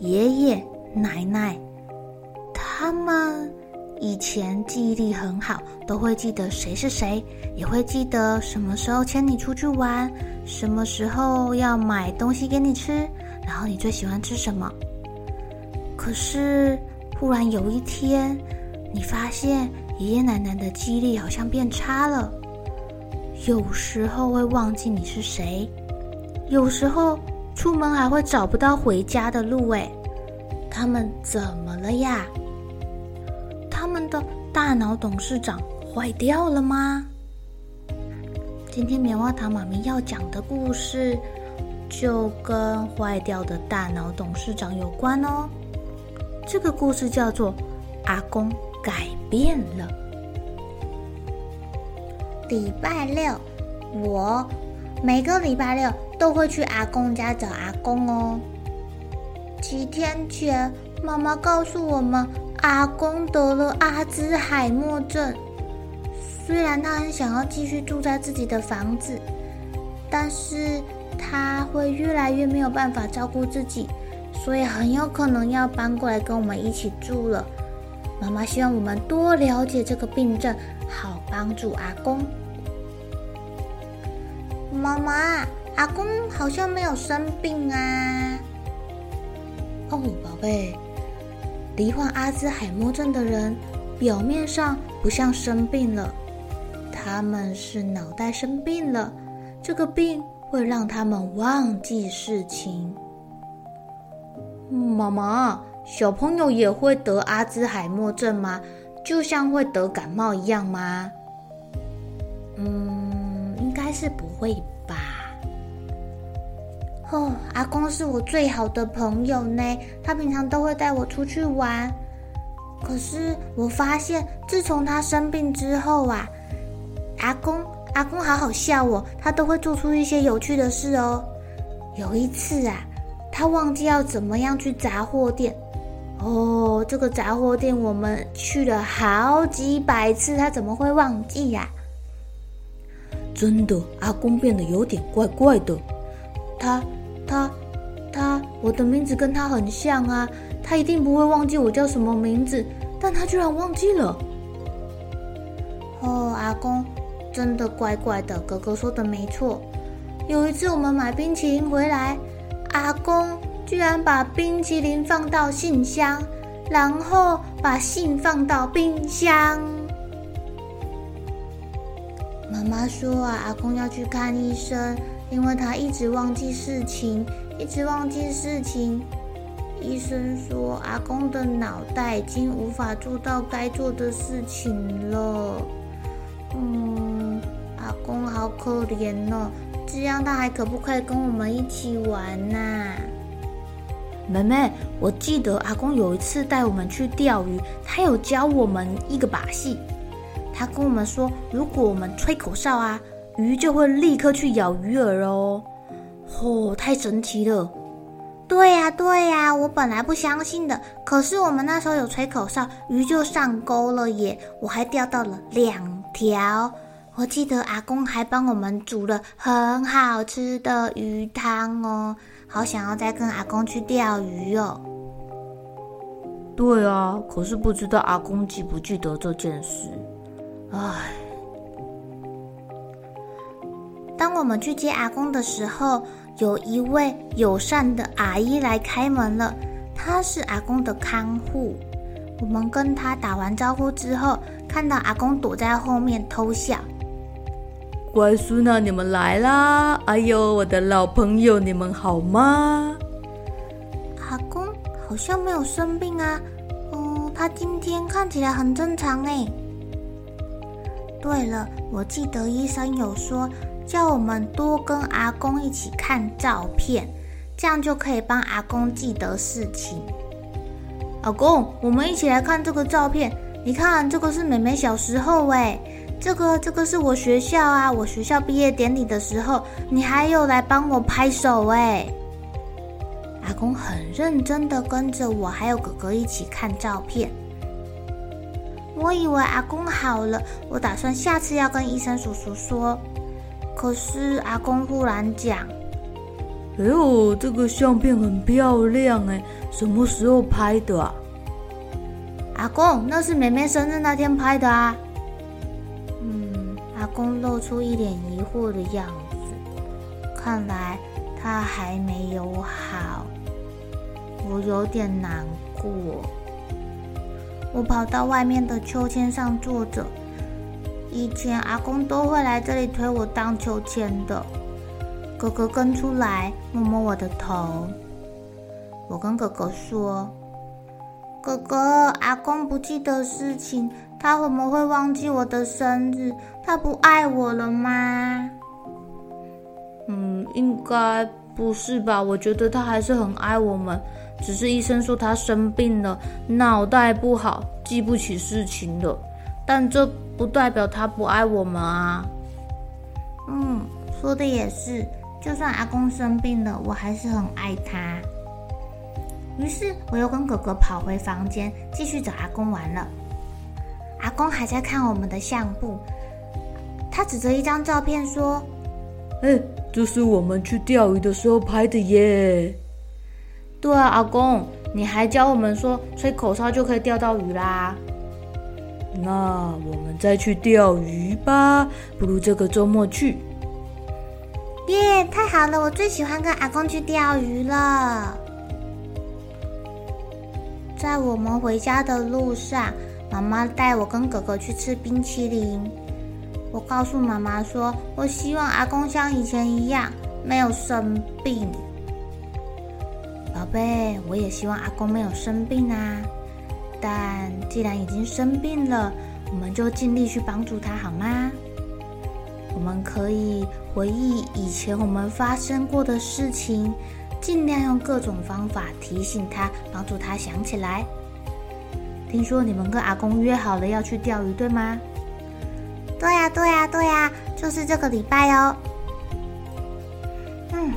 爷爷奶奶，他们以前记忆力很好，都会记得谁是谁，也会记得什么时候牵你出去玩，什么时候要买东西给你吃，然后你最喜欢吃什么。可是，忽然有一天，你发现。爷爷奶奶的记忆力好像变差了，有时候会忘记你是谁，有时候出门还会找不到回家的路。哎，他们怎么了呀？他们的大脑董事长坏掉了吗？今天棉花糖妈咪要讲的故事，就跟坏掉的大脑董事长有关哦。这个故事叫做《阿公》。改变了。礼拜六，我每个礼拜六都会去阿公家找阿公哦。几天前，妈妈告诉我们，阿公得了阿兹海默症。虽然他很想要继续住在自己的房子，但是他会越来越没有办法照顾自己，所以很有可能要搬过来跟我们一起住了。妈妈希望我们多了解这个病症，好帮助阿公。妈妈，阿公好像没有生病啊。哦，宝贝，罹患阿兹海默症的人表面上不像生病了，他们是脑袋生病了。这个病会让他们忘记事情。妈妈。小朋友也会得阿兹海默症吗？就像会得感冒一样吗？嗯，应该是不会吧。哦，阿公是我最好的朋友呢，他平常都会带我出去玩。可是我发现，自从他生病之后啊，阿公阿公好好笑我，他都会做出一些有趣的事哦。有一次啊，他忘记要怎么样去杂货店。哦，这个杂货店我们去了好几百次，他怎么会忘记呀？真的，阿公变得有点怪怪的。他、他、他，我的名字跟他很像啊，他一定不会忘记我叫什么名字，但他居然忘记了。哦，阿公真的怪怪的，哥哥说的没错。有一次我们买冰淇淋回来，阿公。居然把冰淇淋放到信箱，然后把信放到冰箱。妈说啊，阿公要去看医生，因为他一直忘记事情，一直忘记事情。医生说，阿公的脑袋已经无法做到该做的事情了。嗯，阿公好可怜哦，这样他还可不可以跟我们一起玩呐？妹妹，我记得阿公有一次带我们去钓鱼，他有教我们一个把戏。他跟我们说，如果我们吹口哨啊，鱼就会立刻去咬鱼饵哦。哦，太神奇了！对呀，对呀，我本来不相信的，可是我们那时候有吹口哨，鱼就上钩了耶！我还钓到了两条。我记得阿公还帮我们煮了很好吃的鱼汤哦。好想要再跟阿公去钓鱼哦！对啊，可是不知道阿公记不记得这件事。唉，当我们去接阿公的时候，有一位友善的阿姨来开门了，她是阿公的看护。我们跟她打完招呼之后，看到阿公躲在后面偷笑。乖孙啊，你们来啦！哎呦，我的老朋友，你们好吗？阿公好像没有生病啊，嗯，他今天看起来很正常哎。对了，我记得医生有说。叫我们多跟阿公一起看照片，这样就可以帮阿公记得事情。阿公，我们一起来看这个照片。你看，这个是妹妹小时候哎，这个这个是我学校啊，我学校毕业典礼的时候，你还有来帮我拍手哎。阿公很认真的跟着我还有哥哥一起看照片。我以为阿公好了，我打算下次要跟医生叔叔说。可是阿公忽然讲：“哎呦，这个相片很漂亮哎，什么时候拍的啊？”阿公，那是妹妹生日那天拍的啊。嗯，阿公露出一脸疑惑的样子，看来他还没有好。我有点难过。我跑到外面的秋千上坐着。以前阿公都会来这里推我荡秋千的。哥哥跟出来摸摸我的头。我跟哥哥说：“哥哥，阿公不记得事情，他怎么会忘记我的生日？他不爱我了吗？”嗯，应该不是吧？我觉得他还是很爱我们，只是医生说他生病了，脑袋不好，记不起事情了。但这不代表他不爱我们啊。嗯，说的也是。就算阿公生病了，我还是很爱他。于是我又跟哥哥跑回房间，继续找阿公玩了。阿公还在看我们的相簿，他指着一张照片说：“哎，这是我们去钓鱼的时候拍的耶。”对啊，阿公，你还教我们说吹口哨就可以钓到鱼啦。那我们再去钓鱼吧，不如这个周末去。耶，太好了！我最喜欢跟阿公去钓鱼了。在我们回家的路上，妈妈带我跟哥哥去吃冰淇淋。我告诉妈妈说，我希望阿公像以前一样没有生病。宝贝，我也希望阿公没有生病啊。但既然已经生病了，我们就尽力去帮助他，好吗？我们可以回忆以前我们发生过的事情，尽量用各种方法提醒他，帮助他想起来。听说你们跟阿公约好了要去钓鱼，对吗？对呀，对呀，对呀，就是这个礼拜哦。嗯，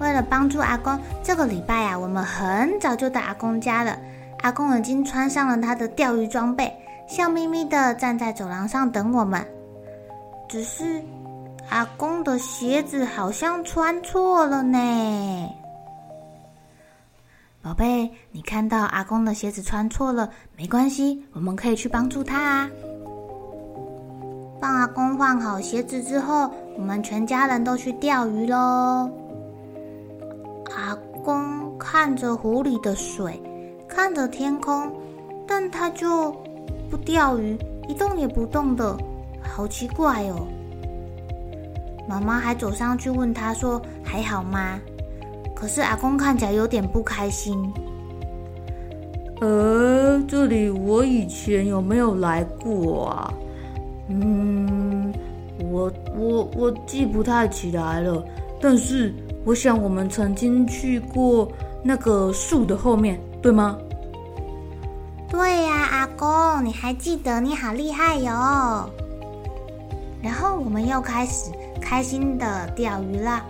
为了帮助阿公，这个礼拜呀，我们很早就到阿公家了。阿公已经穿上了他的钓鱼装备，笑眯眯的站在走廊上等我们。只是阿公的鞋子好像穿错了呢。宝贝，你看到阿公的鞋子穿错了，没关系，我们可以去帮助他啊。帮阿公换好鞋子之后，我们全家人都去钓鱼喽。看着湖里的水。看着天空，但他就不钓鱼，一动也不动的，好奇怪哦。妈妈还走上去问他说：“还好吗？”可是阿公看起来有点不开心。呃，这里我以前有没有来过啊？嗯，我我我记不太起来了。但是我想我们曾经去过那个树的后面。对吗？对呀，阿公，你还记得？你好厉害哟！然后我们又开始开心的钓鱼啦。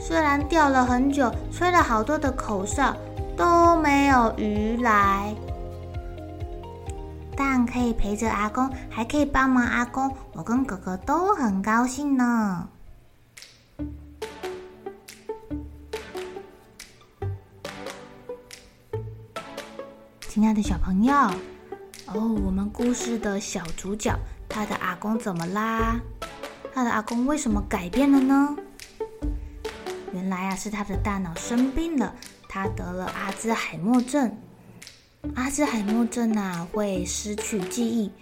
虽然钓了很久，吹了好多的口哨，都没有鱼来，但可以陪着阿公，还可以帮忙阿公，我跟哥哥都很高兴呢。亲爱的小朋友，哦，我们故事的小主角，他的阿公怎么啦？他的阿公为什么改变了呢？原来啊是他的大脑生病了，他得了阿兹海默症。阿兹海默症啊会失去记忆，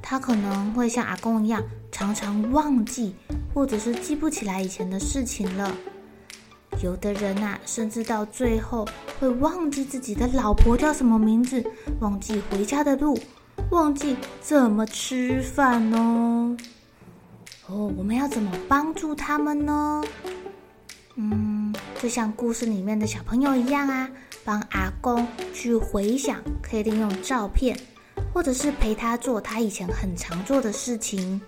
他可能会像阿公一样，常常忘记或者是记不起来以前的事情了。有的人啊，甚至到最后会忘记自己的老婆叫什么名字，忘记回家的路，忘记怎么吃饭哦。哦，我们要怎么帮助他们呢？嗯，就像故事里面的小朋友一样啊，帮阿公去回想，可以利用照片，或者是陪他做他以前很常做的事情。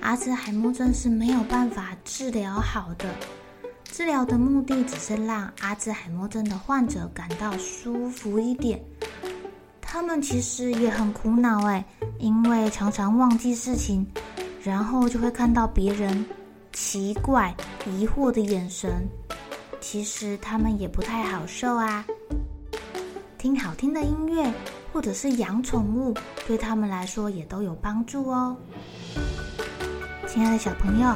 阿兹海默症是没有办法治疗好的。治疗的目的只是让阿兹海默症的患者感到舒服一点。他们其实也很苦恼哎，因为常常忘记事情，然后就会看到别人奇怪、疑惑的眼神。其实他们也不太好受啊。听好听的音乐，或者是养宠物，对他们来说也都有帮助哦。亲爱的小朋友。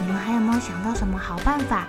你们还有没有想到什么好办法